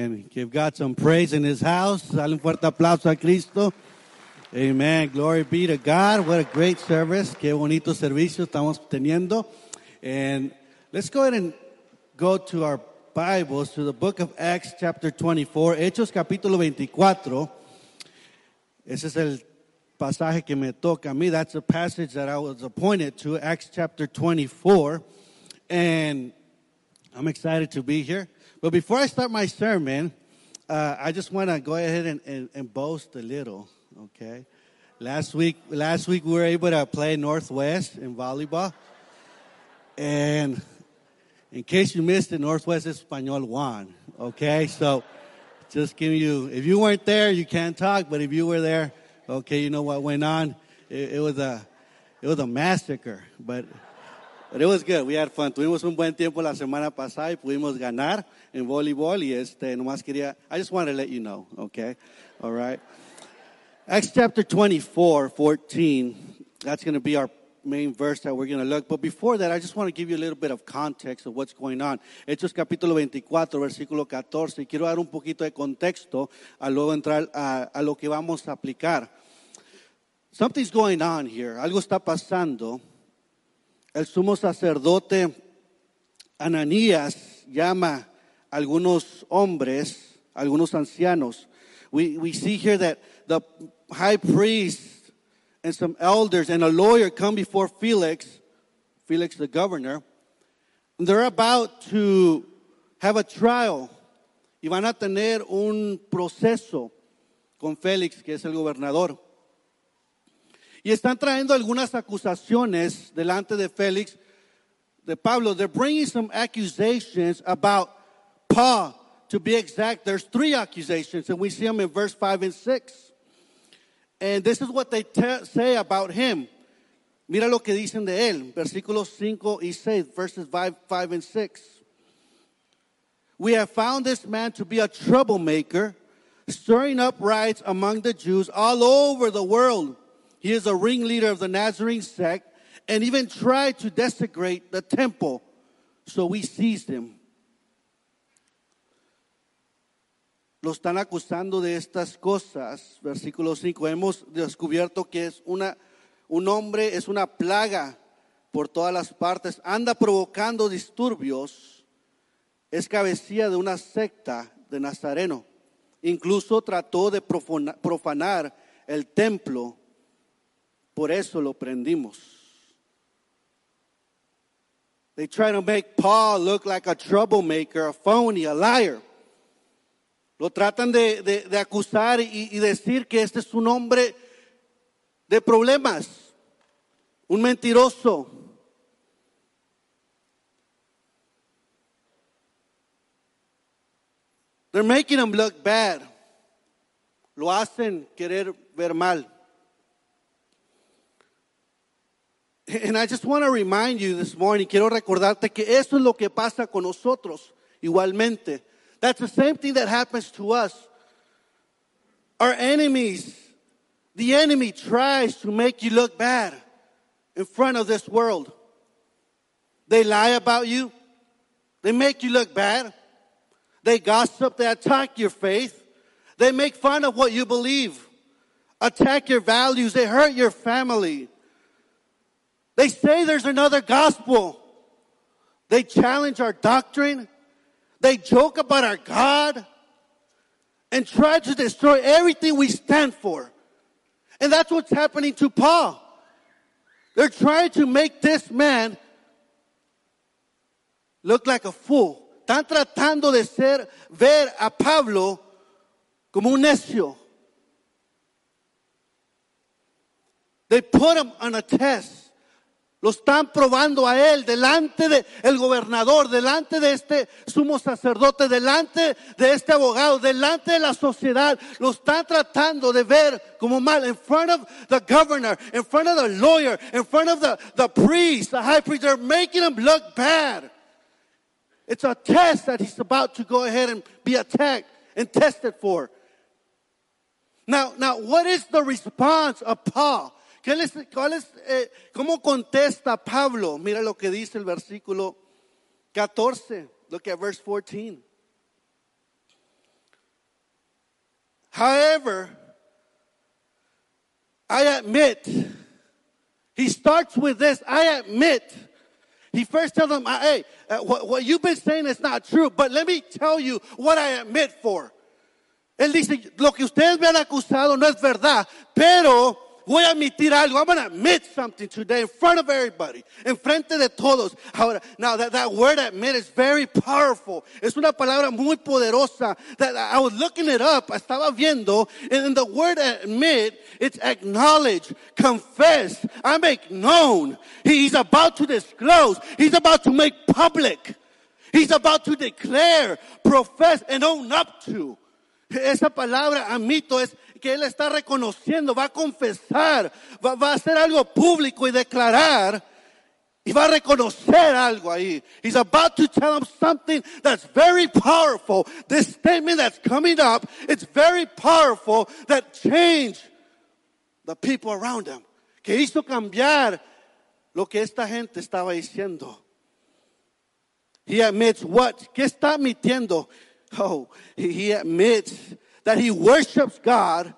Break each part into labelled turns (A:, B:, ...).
A: And give God some praise in his house. Dale un fuerte aplauso a Cristo. Amen. Glory be to God. What a great service. Qué bonito servicio estamos teniendo. And let's go ahead and go to our Bibles to the book of Acts chapter 24. Hechos capítulo 24. Ese es el pasaje que me toca a mí. That's a passage that I was appointed to. Acts chapter 24. And I'm excited to be here. But before I start my sermon, uh, I just want to go ahead and, and, and, boast a little, okay? Last week, last week we were able to play Northwest in volleyball. And in case you missed it, Northwest Espanol won, okay? So just give you, if you weren't there, you can't talk, but if you were there, okay, you know what went on. It, it was a, it was a massacre, but But it was good. We had fun. Tuvimos un buen tiempo la semana pasada y pudimos ganar en voleibol y este, nomás quería, I just wanted to let you know, okay? All right. Acts chapter 24, 14. That's going to be our main verse that we're going to look. But before that, I just want to give you a little bit of context of what's going on. Hechos capítulo 24, versículo 14. Y quiero dar un poquito de contexto a luego entrar a, a lo que vamos a aplicar. Something's going on here. Algo está pasando el sumo sacerdote Ananías llama a algunos hombres, a algunos ancianos. We, we see here that the high priest and some elders and a lawyer come before Felix, Felix the governor. They're about to have a trial. Y van a tener un proceso con Félix, que es el gobernador. Y están trayendo algunas acusaciones delante de Félix, de Pablo. They're bringing some accusations about Paul. To be exact, there's three accusations, and we see them in verse 5 and 6. And this is what they say about him. Mira lo que dicen de él, versículos 5 y 6, verses 5, 5 and 6. We have found this man to be a troublemaker, stirring up riots among the Jews all over the world. He is a ringleader of the Nazarene sect and even tried to desecrate the temple. So we seized him. Lo están acusando de estas cosas. Versículo 5. Hemos descubierto que es una, un hombre, es una plaga por todas las partes. Anda provocando disturbios. Es cabecilla de una secta de Nazareno. Incluso trató de profanar el templo Por eso lo prendimos. They try to make Paul look like a troublemaker, a phony, a liar. Lo tratan de, de, de acusar y, y decir que este es un hombre de problemas, un mentiroso. They're making him look bad. Lo hacen querer ver mal. And I just want to remind you this morning, quiero recordarte que eso es lo que pasa con nosotros igualmente. That's the same thing that happens to us. Our enemies, the enemy tries to make you look bad in front of this world. They lie about you. They make you look bad. They gossip. They attack your faith. They make fun of what you believe. Attack your values. They hurt your family. They say there's another gospel. They challenge our doctrine. They joke about our God and try to destroy everything we stand for. And that's what's happening to Paul. They're trying to make this man look like a fool. Están tratando de ser, ver a Pablo como un necio. They put him on a test. Lo están probando a él delante del el gobernador, delante de este sumo sacerdote, delante de este abogado, delante de la sociedad. Lo están tratando de ver como mal. In front of the governor, in front of the lawyer, in front of the, the priest, the high priest. They're making him look bad. It's a test that he's about to go ahead and be attacked and tested for. Now, now, what is the response of Paul? ¿Qué les, cuál es, eh, ¿Cómo contesta Pablo? Mira lo que dice el versículo 14. Look at verse 14. However, I admit, he starts with this I admit. He first tells them, hey, uh, what, what you've been saying is not true, but let me tell you what I admit for. Él dice, lo que ustedes me han acusado no es verdad, pero voy a admitir algo. I'm going to admit something today in front of everybody, en frente de todos. Ahora, now that, that word admit is very powerful. Es una palabra muy poderosa. That I was looking it up, I estaba viendo, and in the word admit, it's acknowledge, confess, I make known. He's about to disclose. He's about to make public. He's about to declare, profess, and own up to. Esa palabra, admito, es que él está reconociendo, va a confesar, va, va a hacer algo público y declarar. Y va a reconocer algo ahí. He's about to tell them something that's very powerful. This statement that's coming up, it's very powerful that changed the people around him. Que hizo cambiar lo que esta gente estaba diciendo. He admits what? ¿Qué está admitiendo? Oh, he admits that he worships God,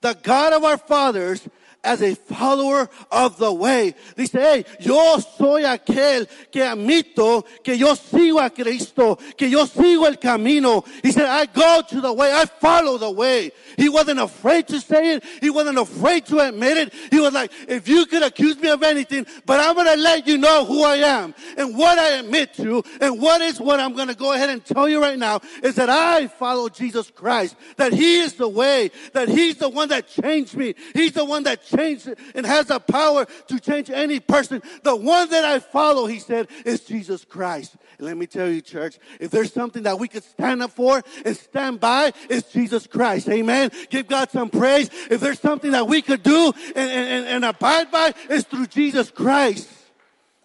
A: the God of our fathers, as a follower of the way. Dice, hey, yo soy aquel que admito que yo sigo a Cristo, que yo sigo el camino. He said, I go to the way, I follow the way. He wasn't afraid to say it. He wasn't afraid to admit it. He was like, if you could accuse me of anything, but I'm going to let you know who I am and what I admit to and what is what I'm going to go ahead and tell you right now is that I follow Jesus Christ, that he is the way, that he's the one that changed me. He's the one that changed and has the power to change any person. The one that I follow, he said, is Jesus Christ. And let me tell you, church, if there's something that we could stand up for and stand by, it's Jesus Christ. Amen. Give God some praise. If there's something that we could do and, and, and abide by, it's through Jesus Christ.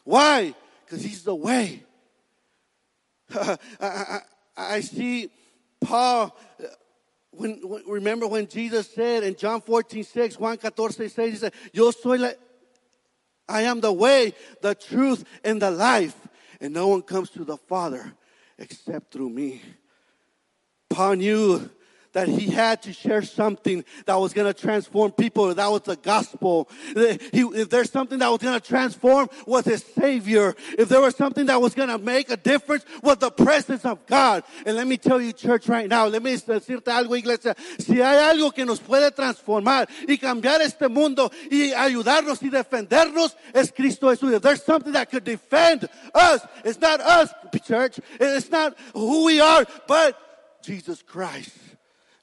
A: Why? Because he's the way. I, I, I see Paul when, when, remember when Jesus said in John 14, 6, Juan 14, 6, he said, Yo soy la, I am the way, the truth, and the life. And no one comes to the Father except through me. Paul knew that he had to share something that was going to transform people. That was the gospel. He, if there's something that was going to transform, was his Savior. If there was something that was going to make a difference, was the presence of God. And let me tell you, church, right now, let me decirte algo, iglesia. Si hay algo que nos puede transformar y cambiar este mundo y ayudarnos y defendernos, es Cristo Jesús. If there's something that could defend us, it's not us, church. It's not who we are, but Jesus Christ.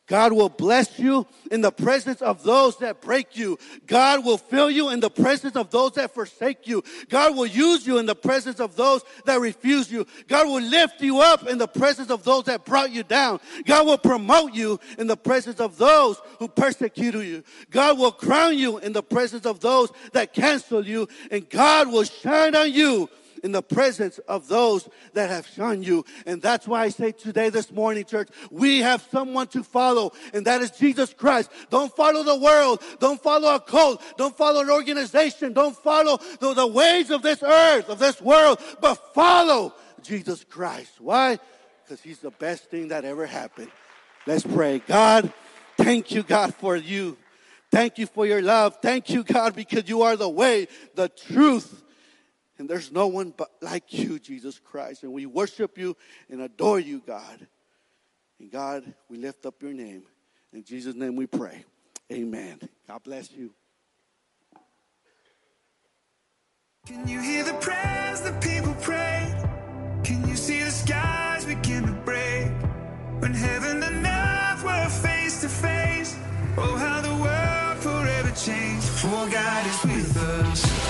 A: God will bless you in the presence of those that break you. God will fill you in the presence of those that forsake you. God will use you in the presence of those that refuse you. God will lift you up in the presence of those that brought you down. God will promote you in the presence of those who persecuted you. God will crown you in the presence of those that cancel you. And God will shine on you in the presence of those that have shunned you. And that's why I say today, this morning, church, we have someone to follow, and that is Jesus Christ. Don't follow the world. Don't follow a cult. Don't follow an organization. Don't follow the, the ways of this earth, of this world, but follow Jesus Christ. Why? Because he's the best thing that ever happened. Let's pray. God, thank you, God, for you. Thank you for your love. Thank you, God, because you are the way, the truth, and there's no one but like you, Jesus Christ. And we worship you and adore you, God. And God, we lift up your name. In Jesus' name we pray. Amen. God bless you.
B: Can you hear the prayers that people pray? Can you see the skies begin to break? When heaven and earth were face to face. Oh, how the world forever changed. For God is with us.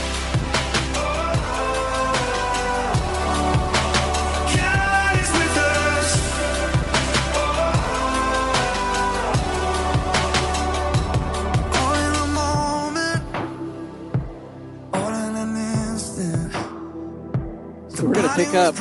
C: We're going to pick up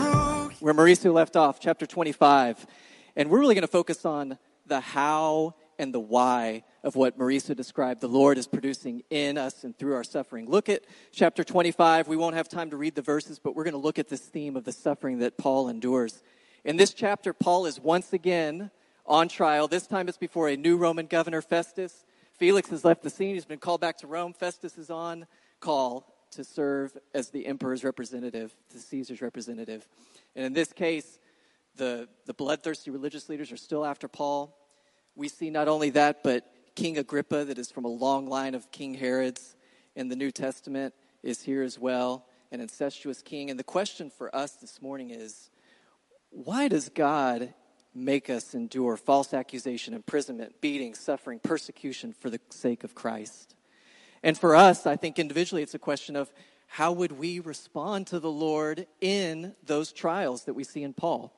C: where Mauricio left off, chapter 25. And we're really going to focus on the how and the why of what Mauricio described the Lord is producing in us and through our suffering. Look at chapter 25. We won't have time to read the verses, but we're going to look at this theme of the suffering that Paul endures. In this chapter, Paul is once again on trial. This time it's before a new Roman governor, Festus. Felix has left the scene. He's been called back to Rome. Festus is on call to serve as the emperor's representative, the Caesar's representative. And in this case, the, the bloodthirsty religious leaders are still after Paul. We see not only that, but King Agrippa, that is from a long line of King Herods in the New Testament, is here as well, an incestuous king. And the question for us this morning is why does God make us endure false accusation, imprisonment, beating, suffering, persecution for the sake of Christ? And for us, I think individually, it's a question of how would we respond to the Lord in those trials that we see in Paul?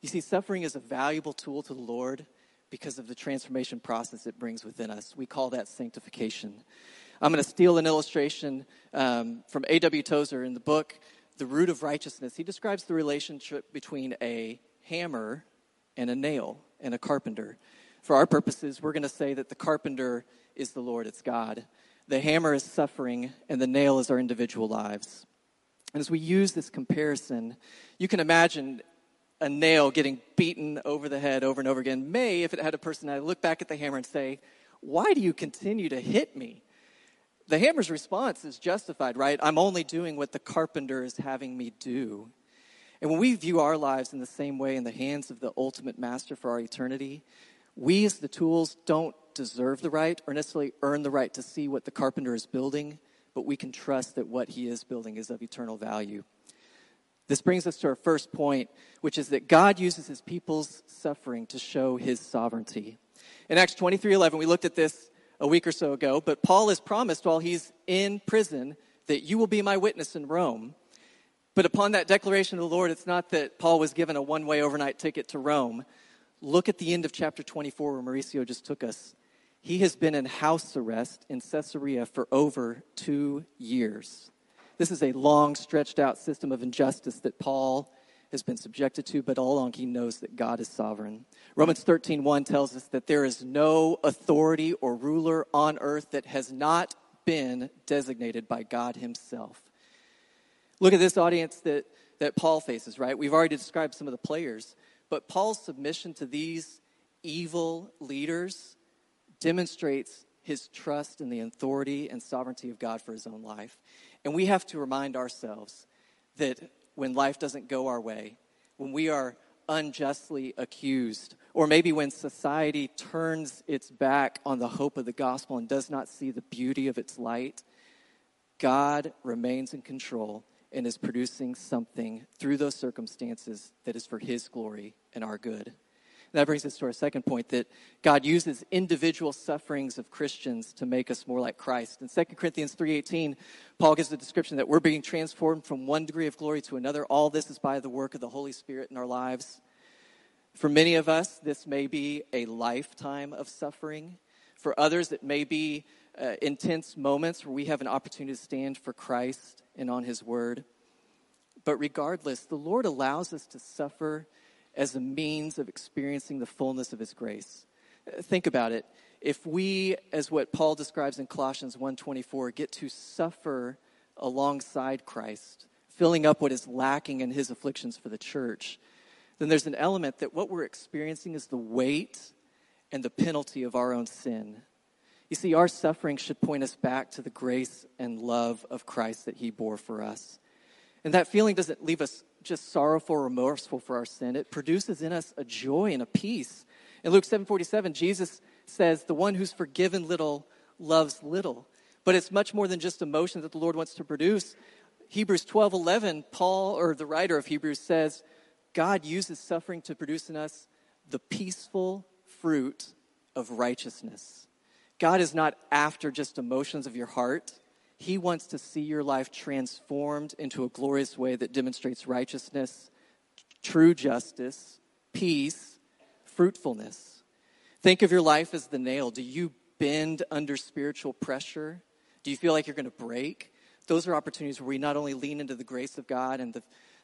C: You see, suffering is a valuable tool to the Lord because of the transformation process it brings within us. We call that sanctification. I'm going to steal an illustration um, from A.W. Tozer in the book, The Root of Righteousness. He describes the relationship between a hammer and a nail and a carpenter. For our purposes, we're going to say that the carpenter is the Lord, it's God. The hammer is suffering, and the nail is our individual lives. And as we use this comparison, you can imagine a nail getting beaten over the head over and over again may, if it had a personality, look back at the hammer and say, Why do you continue to hit me? The hammer's response is justified, right? I'm only doing what the carpenter is having me do. And when we view our lives in the same way in the hands of the ultimate master for our eternity, we as the tools don't deserve the right or necessarily earn the right to see what the carpenter is building, but we can trust that what he is building is of eternal value. This brings us to our first point, which is that God uses his people's suffering to show his sovereignty. In Acts 23:11, we looked at this a week or so ago, but Paul has promised while he's in prison that you will be my witness in Rome. But upon that declaration of the Lord, it's not that Paul was given a one way overnight ticket to Rome. Look at the end of chapter 24 where Mauricio just took us. He has been in house arrest in Caesarea for over two years. This is a long, stretched out system of injustice that Paul has been subjected to, but all along he knows that God is sovereign. Romans 13:1 tells us that there is no authority or ruler on earth that has not been designated by God himself. Look at this audience that, that Paul faces, right? We've already described some of the players, but Paul's submission to these evil leaders demonstrates his trust in the authority and sovereignty of God for his own life. And we have to remind ourselves that when life doesn't go our way, when we are unjustly accused, or maybe when society turns its back on the hope of the gospel and does not see the beauty of its light, God remains in control and is producing something through those circumstances that is for His glory and our good. That brings us to our second point that God uses individual sufferings of Christians to make us more like Christ. In 2 Corinthians 3:18, Paul gives the description that we're being transformed from one degree of glory to another. All this is by the work of the Holy Spirit in our lives. For many of us, this may be a lifetime of suffering. For others, it may be uh, intense moments where we have an opportunity to stand for Christ and on His Word. But regardless, the Lord allows us to suffer as a means of experiencing the fullness of his grace. Uh, think about it. If we, as what Paul describes in Colossians 1:24, get to suffer alongside Christ, filling up what is lacking in his afflictions for the church, then there's an element that what we're experiencing is the weight and the penalty of our own sin. You see, our suffering should point us back to the grace and love of Christ that he bore for us. And that feeling doesn't leave us just sorrowful, remorseful for our sin. It produces in us a joy and a peace. In Luke 7:47, Jesus says, "The one who's forgiven little loves little." But it's much more than just emotion that the Lord wants to produce. Hebrews 12:11, Paul or the writer of Hebrews says, God uses suffering to produce in us the peaceful fruit of righteousness. God is not after just emotions of your heart. He wants to see your life transformed into a glorious way that demonstrates righteousness, true justice, peace, fruitfulness. Think of your life as the nail. Do you bend under spiritual pressure? Do you feel like you're going to break? Those are opportunities where we not only lean into the grace of God and the,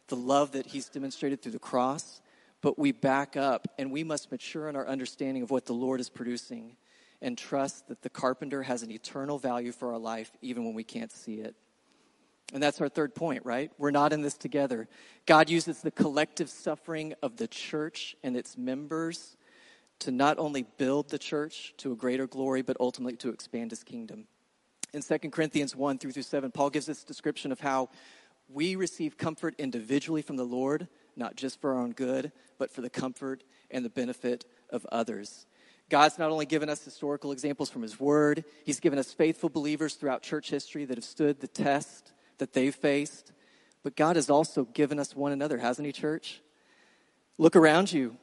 C: the love that He's demonstrated through the cross, but we back up and we must mature in our understanding of what the Lord is producing and trust that the carpenter has an eternal value for our life even when we can't see it. And that's our third point, right? We're not in this together. God uses the collective suffering of the church and its members to not only build the church to a greater glory, but ultimately to expand his kingdom. In 2 Corinthians 1 through 7, Paul gives this description of how we receive comfort individually from the Lord, not just for our own good, but for the comfort and the benefit of others. God's not only given us historical examples from His Word, He's given us faithful believers throughout church history that have stood the test that they've faced. But God has also given us one another, hasn't He, church? Look around you.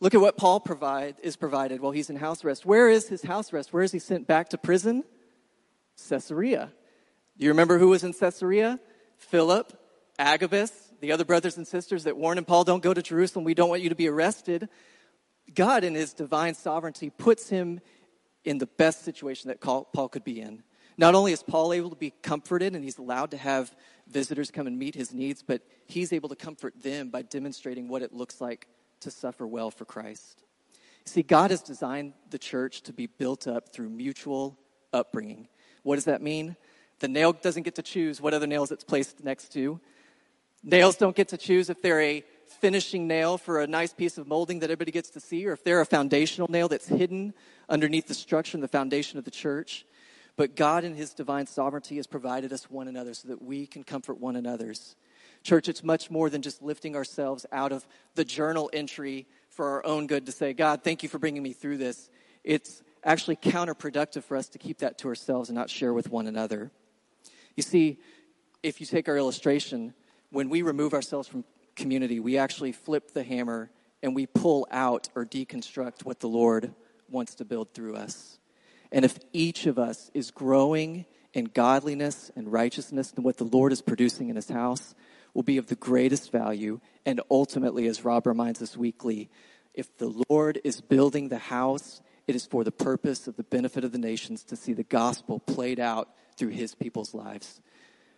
C: Look at what Paul provide, is provided while he's in house arrest. Where is his house arrest? Where is he sent back to prison? Caesarea. Do you remember who was in Caesarea? Philip, Agabus, the other brothers and sisters that warned him, Paul, don't go to Jerusalem. We don't want you to be arrested. God, in his divine sovereignty, puts him in the best situation that Paul could be in. Not only is Paul able to be comforted and he's allowed to have visitors come and meet his needs, but he's able to comfort them by demonstrating what it looks like to suffer well for Christ. See, God has designed the church to be built up through mutual upbringing. What does that mean? The nail doesn't get to choose what other nails it's placed next to. Nails don't get to choose if they're a finishing nail for a nice piece of molding that everybody gets to see, or if they're a foundational nail that's hidden underneath the structure and the foundation of the church. But God, in His divine sovereignty, has provided us one another so that we can comfort one another's. Church, it's much more than just lifting ourselves out of the journal entry for our own good to say, God, thank you for bringing me through this. It's actually counterproductive for us to keep that to ourselves and not share with one another. You see, if you take our illustration, when we remove ourselves from community, we actually flip the hammer and we pull out or deconstruct what the Lord wants to build through us. And if each of us is growing in godliness and righteousness and what the Lord is producing in his house will be of the greatest value. And ultimately, as Rob reminds us weekly, if the Lord is building the house, it is for the purpose of the benefit of the nations to see the gospel played out through his people's lives.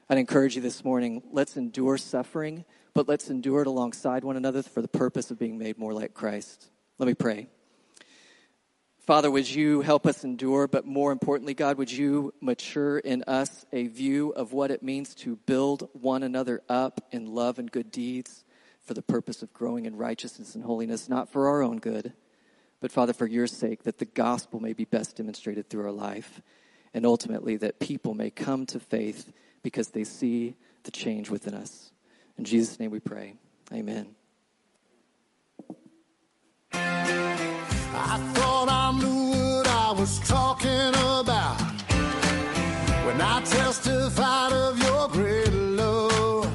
C: I'd encourage you this morning let's endure suffering, but let's endure it alongside one another for the purpose of being made more like Christ. Let me pray. Father, would you help us endure, but more importantly, God, would you mature in us a view of what it means to build one another up in love and good deeds for the purpose of growing in righteousness and holiness, not for our own good, but Father, for your sake, that the gospel may be best demonstrated through our life, and ultimately that people may come to faith because they see the change within us. In Jesus' name we pray. Amen.
D: I thought I knew what I was talking about when I testified of your great love.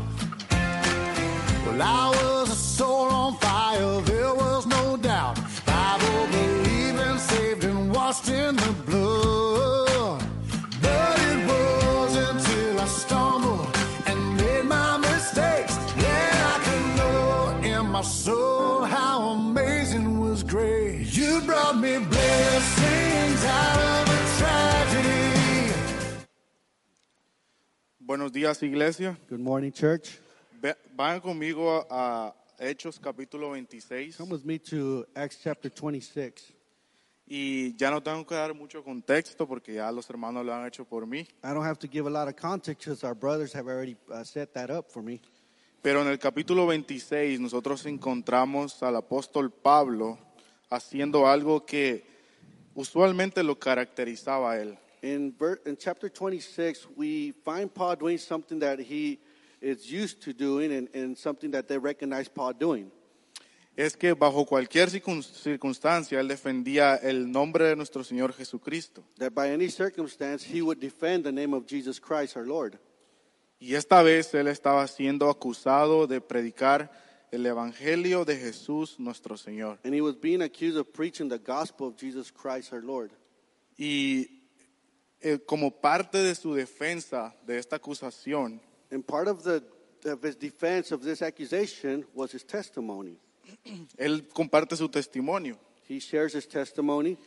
D: Well, I was a soul my soul how amazing was grace. You brought me blessings out of a tragedy.
E: Buenos días, iglesia.
A: Good morning, church.
E: Ve- Vayan conmigo a Hechos capítulo 26
A: Come with me to Acts chapter 26.
E: y ya no tengo que dar mucho contexto porque ya los hermanos lo han hecho por mí.
A: I don't have to give a lot of context because our brothers have already uh, set that up for me.
E: Pero en el capítulo 26 nosotros encontramos al apóstol Pablo haciendo algo que usualmente lo caracterizaba a él.
A: In, ver- in chapter 26, we find Paul doing something that he is used to doing and, and something that they recognize Paul doing.
E: Es que bajo cualquier circun- circunstancia él defendía el nombre de nuestro Señor Jesucristo.
A: That by any circumstance, he would defend the name of Jesus Christ, our Lord.
E: Y esta vez él estaba siendo acusado de predicar el Evangelio de Jesús nuestro Señor.
A: And he was being accused of preaching the gospel of Jesus Christ, our Lord.
E: Y eh, como parte de su defensa de esta acusación,
A: And part of, the, of his defense of this accusation was his testimony.
E: él comparte su testimonio,
A: He shares his testimony,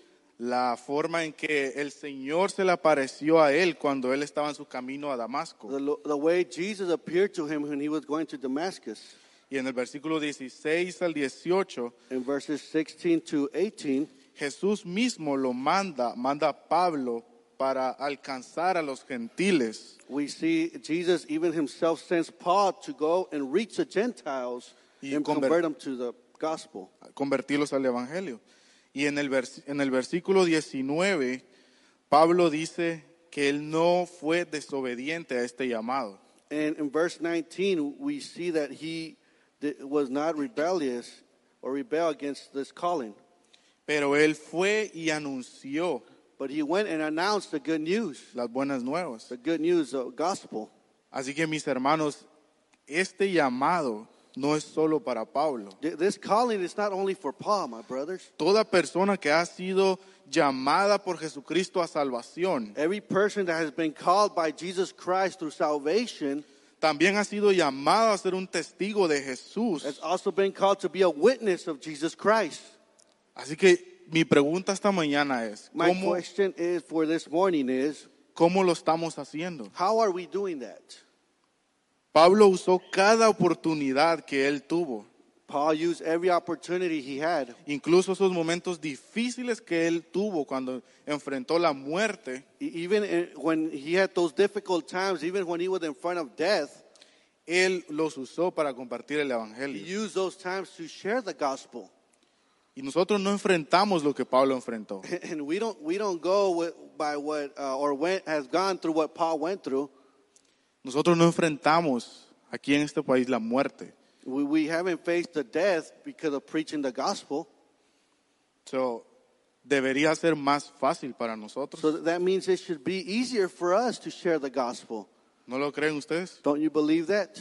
E: la forma en que el Señor se le apareció a él cuando él estaba en su camino a Damasco.
A: the, the way Jesus appeared to him when he was going to Damascus.
E: Y en el versículo 16 al 18,
A: In verses 16 to 18,
E: Jesús mismo lo manda, manda a Pablo para alcanzar a los gentiles.
A: we see Jesus even himself sends Paul to go and reach the Gentiles
E: Y
A: and
E: conver-
A: convert them to the gospel.
E: convertirlos al Evangelio. Y en el, vers- en el versículo 19, Pablo dice que él no fue desobediente a este llamado.
A: And in verse 19, we see that he was not rebellious or rebel against this calling,
E: Pero él fue y anunció
A: but he went and announced the good news,
E: las buenas nuevas.
A: the good news of gospel.
E: Así que mis hermanos, este llamado no es solo para Pablo.
A: Th- This calling is not only for Paul, my brothers.
E: Toda persona que ha sido llamada por Jesucristo a salvación,
A: Every person that has been called by Jesus Christ through salvation
E: también ha sido llamada a ser un testigo de Jesús.
A: has also been called to be a witness of Jesus Christ.
E: Así que mi pregunta esta mañana es,
A: My
E: ¿cómo,
A: question is for this morning is
E: cómo lo estamos haciendo?
A: how are we doing that?
E: Pablo usó cada oportunidad que él tuvo,
A: Paul used every opportunity he had,
E: incluso esos momentos difíciles que él tuvo cuando enfrentó la muerte,
A: E- even in- when he had those difficult times, even when he was in front of death,
E: él los usó para compartir el
A: he
E: Evangelio.
A: used those times to share the gospel.
E: Y nosotros no enfrentamos lo que Pablo enfrentó.
A: And we don't we don't go with, by what uh, or went has gone through what Paul went through.
E: Nosotros no enfrentamos aquí en este país la muerte.
A: We, we haven't faced the death because of preaching the gospel.
E: So, debería ser más fácil para nosotros.
A: So that means it should be easier for us to share the gospel.
E: ¿No lo creen ustedes?
A: Don't you believe that?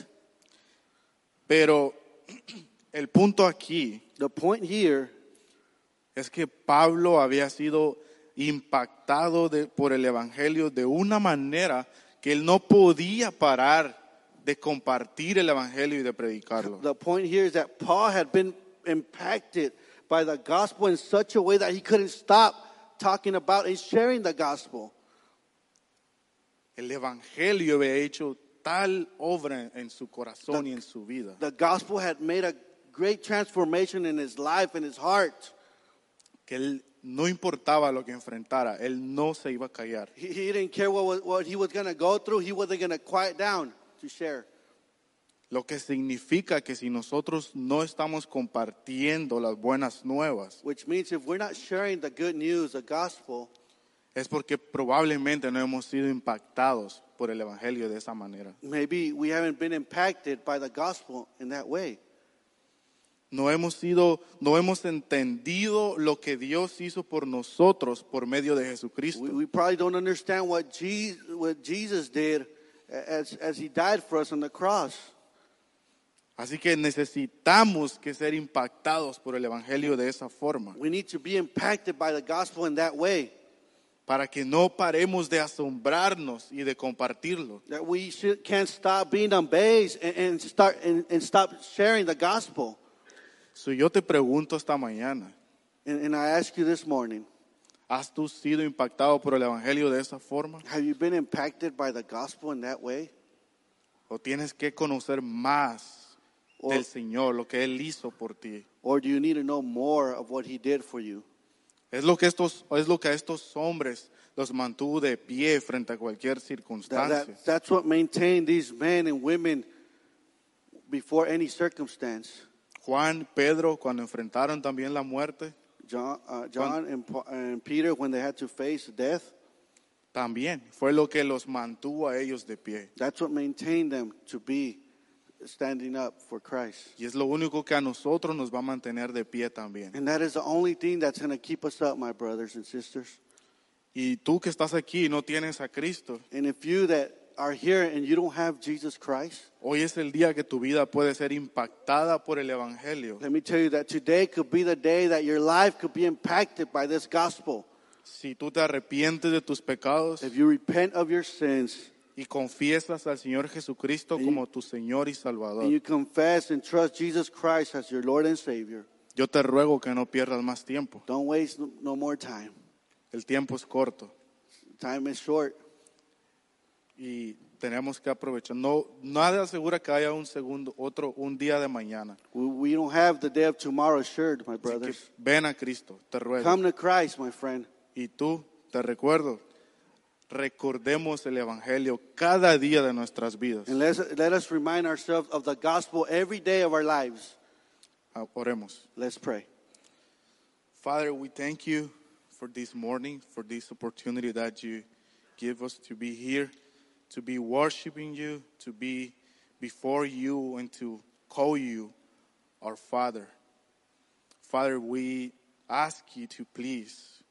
E: Pero el punto aquí
A: The point here
E: es que Pablo había sido impactado de- por el Evangelio de una manera que él no podía parar de compartir el Evangelio y de predicarlo.
A: The point here is that Paul had been impacted by the gospel in such a way that he couldn't stop talking about and sharing the gospel.
E: El Evangelio había hecho tal obra en su corazón y en su vida
A: The gospel had made a great transformation in his life and his heart.
E: que él no importaba lo que enfrentara, él no se iba a callar.
A: He, he didn't care what, what he was going to go through, he wasn't going to quiet down to share.
E: Lo que significa que si nosotros no estamos compartiendo las buenas nuevas,
A: Which means if we're not sharing the good news, the gospel,
E: es porque probablemente no hemos sido impactados por el Evangelio de esa manera.
A: maybe we haven't been impacted by the gospel in that way.
E: No hemos sido, no hemos entendido lo que Dios hizo por nosotros por medio de Jesucristo.
A: We, we probably don't understand what Jesus, what Jesus did as, as he died for us on the cross.
E: Así que necesitamos que ser impactados por el Evangelio de esa forma,
A: We need to be impacted by the gospel in that way.
E: para que no paremos de asombrarnos y de compartirlo.
A: That we should, can't stop being amazed and, and start and, and stop sharing the gospel.
E: So yo te pregunto esta mañana,
A: And, and I ask you this morning,
E: ¿has tú sido impactado por el Evangelio de esa forma?
A: have you been impacted by the gospel in that way?
E: ¿O tienes que conocer más
A: Or-
E: del Señor, lo que Él hizo por ti?
A: Or do you need to know more of what he did for you?
E: Es lo que, estos, es lo que a estos hombres los mantuvo de pie frente a cualquier
A: That,
E: circunstancia.
A: that, that's what maintained these men and women before any circumstance.
E: Juan, Pedro, cuando enfrentaron también la muerte,
A: John, uh, John and, Pa- and Peter, when they had to face death,
E: también fue lo que los mantuvo a ellos de pie.
A: that's what maintained them to be standing up for Christ.
E: Y es lo único que a nosotros nos va a mantener de pie también.
A: And that is the only thing that's going to keep us up, my brothers and sisters.
E: Y tú que estás aquí y no tienes a Cristo,
A: And if you that are here and you don't have Jesus Christ,
E: hoy es el día que tu vida puede ser impactada por el Evangelio.
A: let me tell you that today could be the day that your life could be impacted by this gospel.
E: Si tú te arrepientes de tus pecados
A: If you repent of your sins
E: y confiesas al Señor Jesucristo como tu Señor y
A: and
E: Salvador,
A: you confess and trust Jesus Christ as your Lord and Savior,
E: yo te ruego que no pierdas más tiempo.
A: don't waste no- no more time.
E: El tiempo es corto
A: Time is short.
E: Y tenemos que aprovechar. No, nada asegura que haya un segundo, otro, un día de mañana.
A: We, we don't have the day of tomorrow assured, my
E: Así que
A: brothers.
E: ven a Cristo, te ruego.
A: Come to Christ, my friend.
E: Y tú, te recuerdo, recordemos el Evangelio cada día de nuestras vidas.
A: And let's, let us remind ourselves of the gospel every day of our lives.
E: Ah, Oremos.
A: Let's pray.
E: Father, we thank you for this morning, for this opportunity that you give us to be here, to be worshiping you, to be before you, and to call you our Father. Father, we ask you to please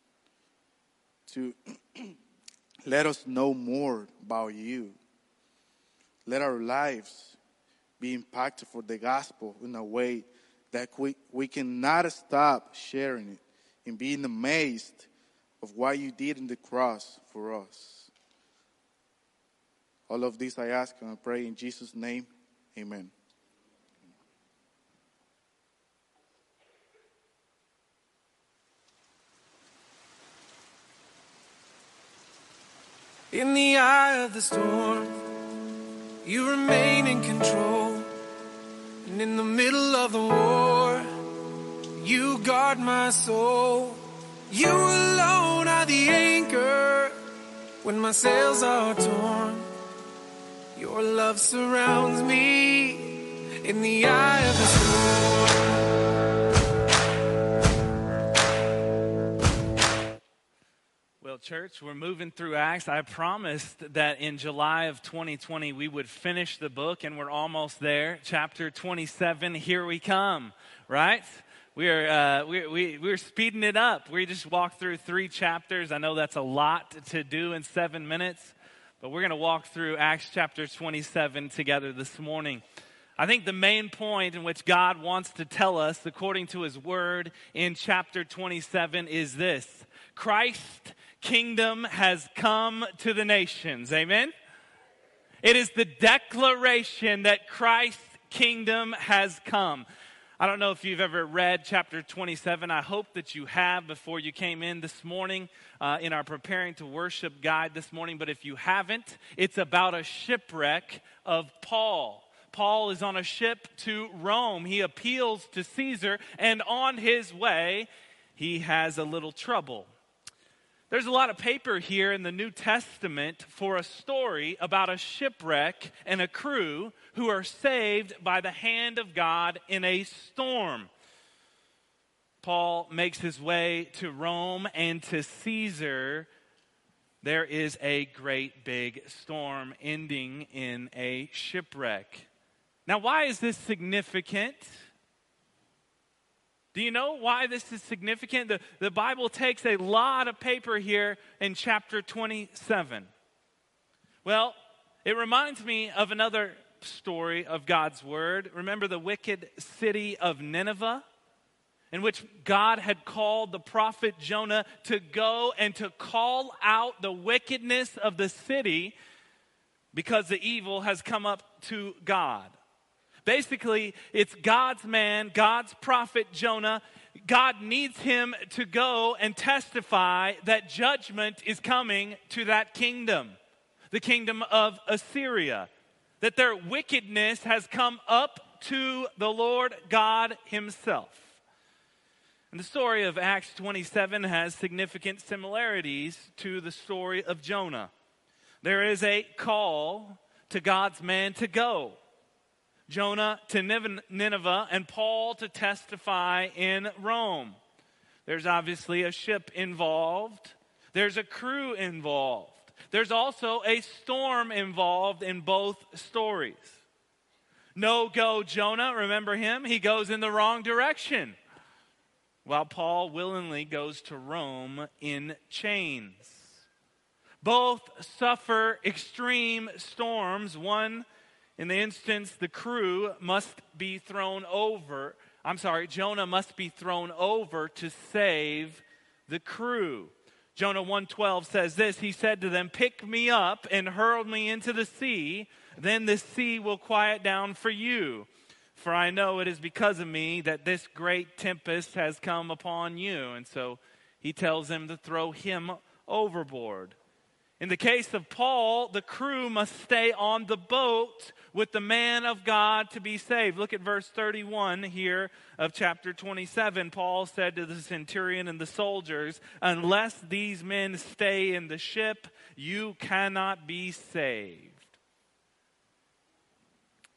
E: to let us know more about you. Let our lives be impacted for the gospel in a way that we, we cannot stop sharing it and being amazed of what you did in the cross for us. All of this I ask and I pray in Jesus' name. Amen.
B: In the eye of the storm, you remain in control. And in the middle of the war, you guard my soul. You alone are the anchor when my sails are torn. Your love surrounds me in the eye of the storm.
F: Well, church, we're moving through Acts. I promised that in July of 2020 we would finish the book, and we're almost there. Chapter 27, here we come, right? We are uh, we, we, we're speeding it up. We just walked through three chapters. I know that's a lot to do in seven minutes, but we're going to walk through Acts chapter 27 together this morning. I think the main point in which God wants to tell us, according to his word in chapter 27, is this Christ kingdom has come to the nations. Amen? It is the declaration that Christ's kingdom has come. I don't know if you've ever read chapter 27. I hope that you have before you came in this morning uh, in our Preparing to Worship guide this morning. But if you haven't, it's about a shipwreck of Paul. Paul is on a ship to Rome. He appeals to Caesar, and on his way, he has a little trouble. There's a lot of paper here in the New Testament for a story about a shipwreck and a crew who are saved by the hand of God in a storm. Paul makes his way to Rome and to Caesar. There is a great big storm ending in a shipwreck. Now, why is this significant? Do you know why this is significant? The, the Bible takes a lot of paper here in chapter 27. Well, it reminds me of another story of God's word. Remember the wicked city of Nineveh? In which God had called the prophet Jonah to go and to call out the wickedness of the city because the evil has come up to God. Basically, it's God's man, God's prophet Jonah. God needs him to go and testify that judgment is coming to that kingdom, the kingdom of Assyria, that their wickedness has come up to the Lord God Himself. And the story of Acts 27 has significant similarities to the story of Jonah. There is a call to God's man to go. Jonah to Nineveh, and Paul to testify in Rome. There's obviously a ship involved, there's a crew involved, there's also a storm involved in both stories. No go Jonah, remember him? He goes in the wrong direction. While Paul willingly goes to Rome in chains. Both suffer extreme storms, one in the instance, the crew must be thrown over. I'm sorry, Jonah must be thrown over to save the crew. Jonah 1:12 says this, he said to them, "Pick me up and hurl me into the sea, then the sea will quiet down for you. For I know it is because of me that this great tempest has come upon you." And so he tells them to throw him overboard. In the case of Paul, the crew must stay on the boat with the man of God to be saved. Look at verse 31 here of chapter 27. Paul said to the centurion and the soldiers, Unless these men stay in the ship, you cannot be saved.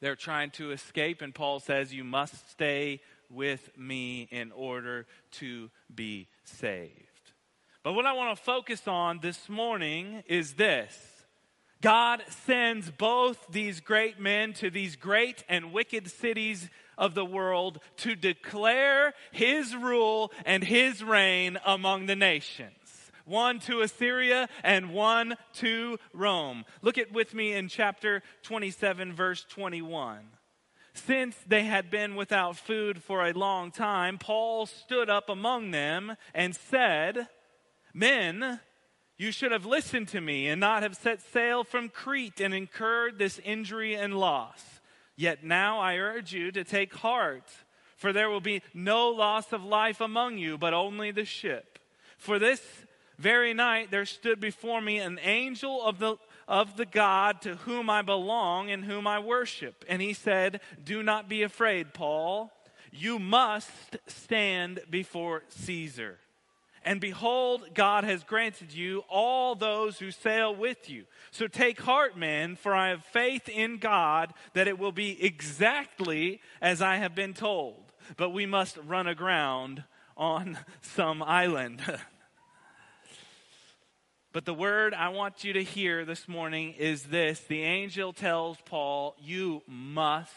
F: They're trying to escape, and Paul says, You must stay with me in order to be saved. But what I want to focus on this morning is this God sends both these great men to these great and wicked cities of the world to declare his rule and his reign among the nations. One to Assyria and one to Rome. Look at with me in chapter 27 verse 21. Since they had been without food for a long time, Paul stood up among them and said, Men, you should have listened to me and not have set sail from Crete and incurred this injury and loss. Yet now I urge you to take heart, for there will be no loss of life among you, but only the ship. For this very night there stood before me an angel of the of the God to whom I belong and whom I worship. And he said, Do not be afraid, Paul. You must stand before Caesar. And behold, God has granted you all those who sail with you. So take heart, men, for I have faith in God that it will be exactly as I have been told. But we must run aground on some island. But the word I want you to hear this morning is this the angel tells Paul, You must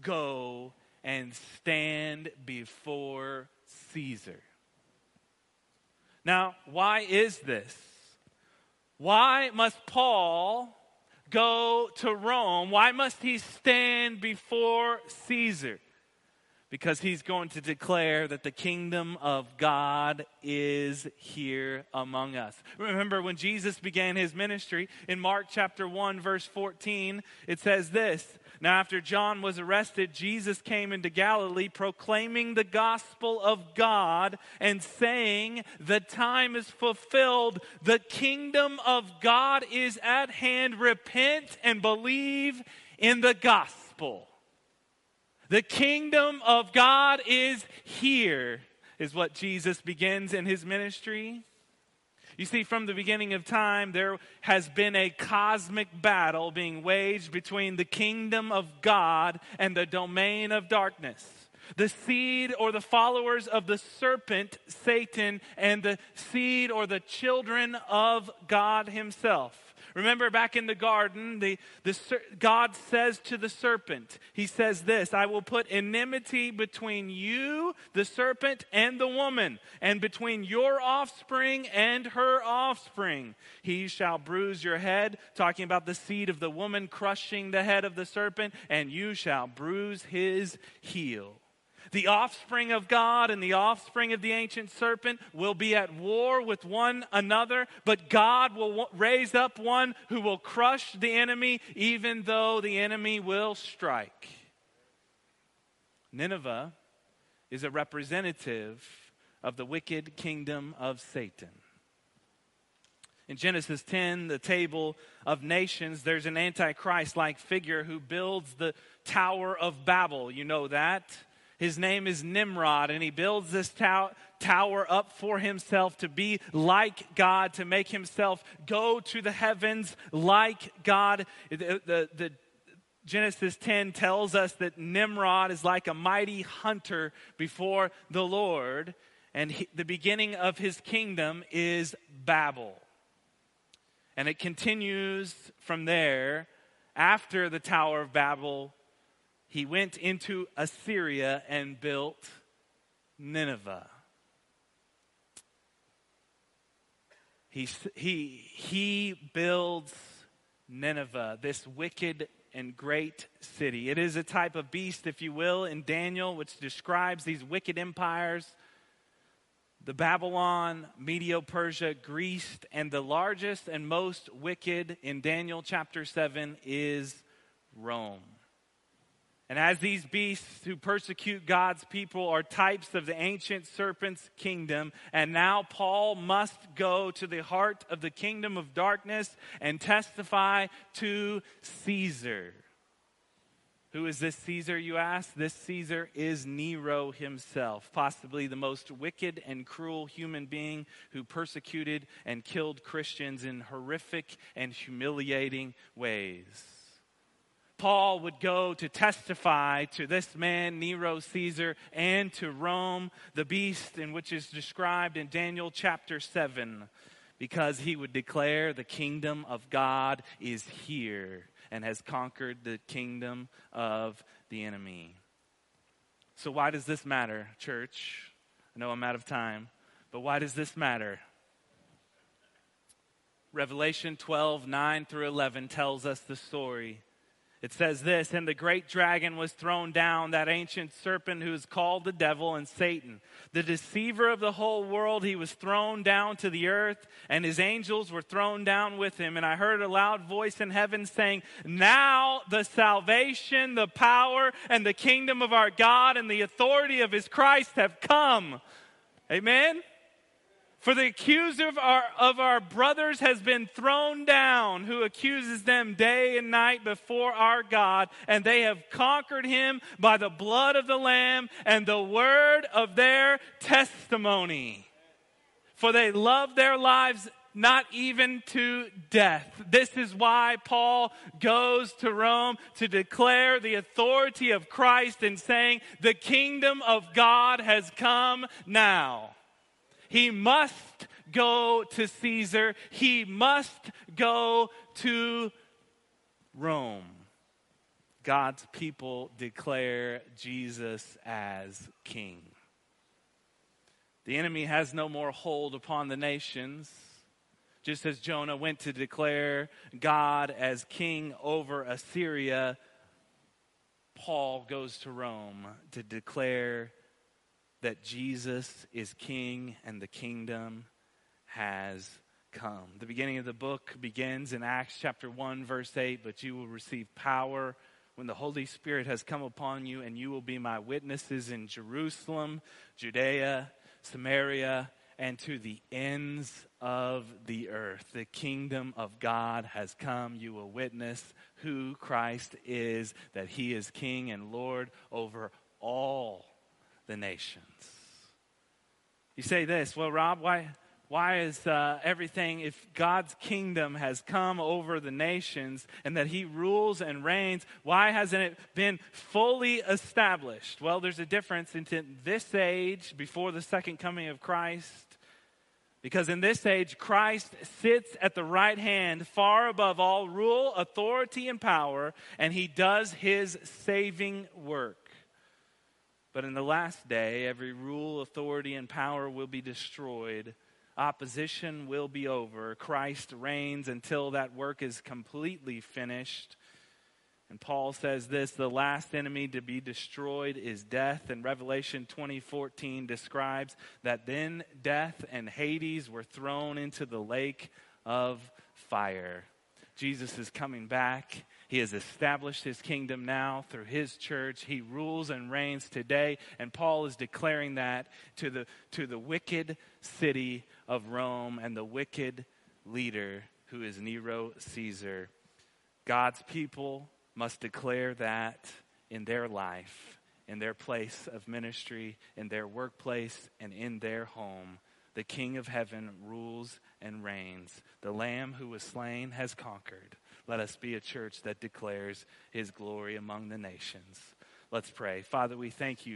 F: go and stand before Caesar. Now, why is this? Why must Paul go to Rome? Why must he stand before Caesar? because he's going to declare that the kingdom of God is here among us. Remember when Jesus began his ministry in Mark chapter 1 verse 14, it says this, now after John was arrested, Jesus came into Galilee proclaiming the gospel of God and saying, the time is fulfilled, the kingdom of God is at hand, repent and believe in the gospel. The kingdom of God is here, is what Jesus begins in his ministry. You see, from the beginning of time, there has been a cosmic battle being waged between the kingdom of God and the domain of darkness. The seed or the followers of the serpent, Satan, and the seed or the children of God Himself. Remember back in the garden, the, the, God says to the serpent, He says this I will put enmity between you, the serpent, and the woman, and between your offspring and her offspring. He shall bruise your head, talking about the seed of the woman crushing the head of the serpent, and you shall bruise his heel. The offspring of God and the offspring of the ancient serpent will be at war with one another, but God will raise up one who will crush the enemy, even though the enemy will strike. Nineveh is a representative of the wicked kingdom of Satan. In Genesis 10, the table of nations, there's an antichrist like figure who builds the Tower of Babel. You know that? His name is Nimrod, and he builds this tow- tower up for himself to be like God, to make himself go to the heavens like God. The, the, the Genesis 10 tells us that Nimrod is like a mighty hunter before the Lord, and he, the beginning of his kingdom is Babel. And it continues from there after the Tower of Babel he went into Assyria and built Nineveh. He, he, he builds Nineveh, this wicked and great city. It is a type of beast, if you will, in Daniel, which describes these wicked empires the Babylon, Medio Persia, Greece, and the largest and most wicked in Daniel chapter 7 is Rome. And as these beasts who persecute God's people are types of the ancient serpent's kingdom, and now Paul must go to the heart of the kingdom of darkness and testify to Caesar. Who is this Caesar, you ask? This Caesar is Nero himself, possibly the most wicked and cruel human being who persecuted and killed Christians in horrific and humiliating ways. Paul would go to testify to this man, Nero Caesar, and to Rome, the beast, in which is described in Daniel chapter 7, because he would declare the kingdom of God is here and has conquered the kingdom of the enemy. So, why does this matter, church? I know I'm out of time, but why does this matter? Revelation 12, 9 through 11 tells us the story. It says this And the great dragon was thrown down, that ancient serpent who is called the devil and Satan, the deceiver of the whole world. He was thrown down to the earth, and his angels were thrown down with him. And I heard a loud voice in heaven saying, Now the salvation, the power, and the kingdom of our God and the authority of his Christ have come. Amen. For the accuser of our, of our brothers has been thrown down, who accuses them day and night before our God, and they have conquered him by the blood of the Lamb and the word of their testimony. For they love their lives not even to death. This is why Paul goes to Rome to declare the authority of Christ and saying, The kingdom of God has come now. He must go to Caesar. He must go to Rome. God's people declare Jesus as king. The enemy has no more hold upon the nations. Just as Jonah went to declare God as king over Assyria, Paul goes to Rome to declare that Jesus is king and the kingdom has come. The beginning of the book begins in Acts chapter 1, verse 8, but you will receive power when the Holy Spirit has come upon you, and you will be my witnesses in Jerusalem, Judea, Samaria, and to the ends of the earth. The kingdom of God has come. You will witness who Christ is, that he is King and Lord over all the nations. You say this, well, Rob, why, why is uh, everything, if God's kingdom has come over the nations and that he rules and reigns, why hasn't it been fully established? Well, there's a difference in this age before the second coming of Christ. Because in this age, Christ sits at the right hand, far above all rule, authority, and power, and he does his saving work. But in the last day, every rule, authority, and power will be destroyed. Opposition will be over. Christ reigns until that work is completely finished. And Paul says this the last enemy to be destroyed is death. And Revelation 20:14 describes that then death and Hades were thrown into the lake of fire. Jesus is coming back. He has established his kingdom now through his church. He rules and reigns today. And Paul is declaring that to the, to the wicked city of Rome and the wicked leader who is Nero Caesar. God's people must declare that in their life, in their place of ministry, in their workplace, and in their home. The King of heaven rules and reigns. The Lamb who was slain has conquered. Let us be a church that declares his glory among the nations. Let's pray. Father, we thank you.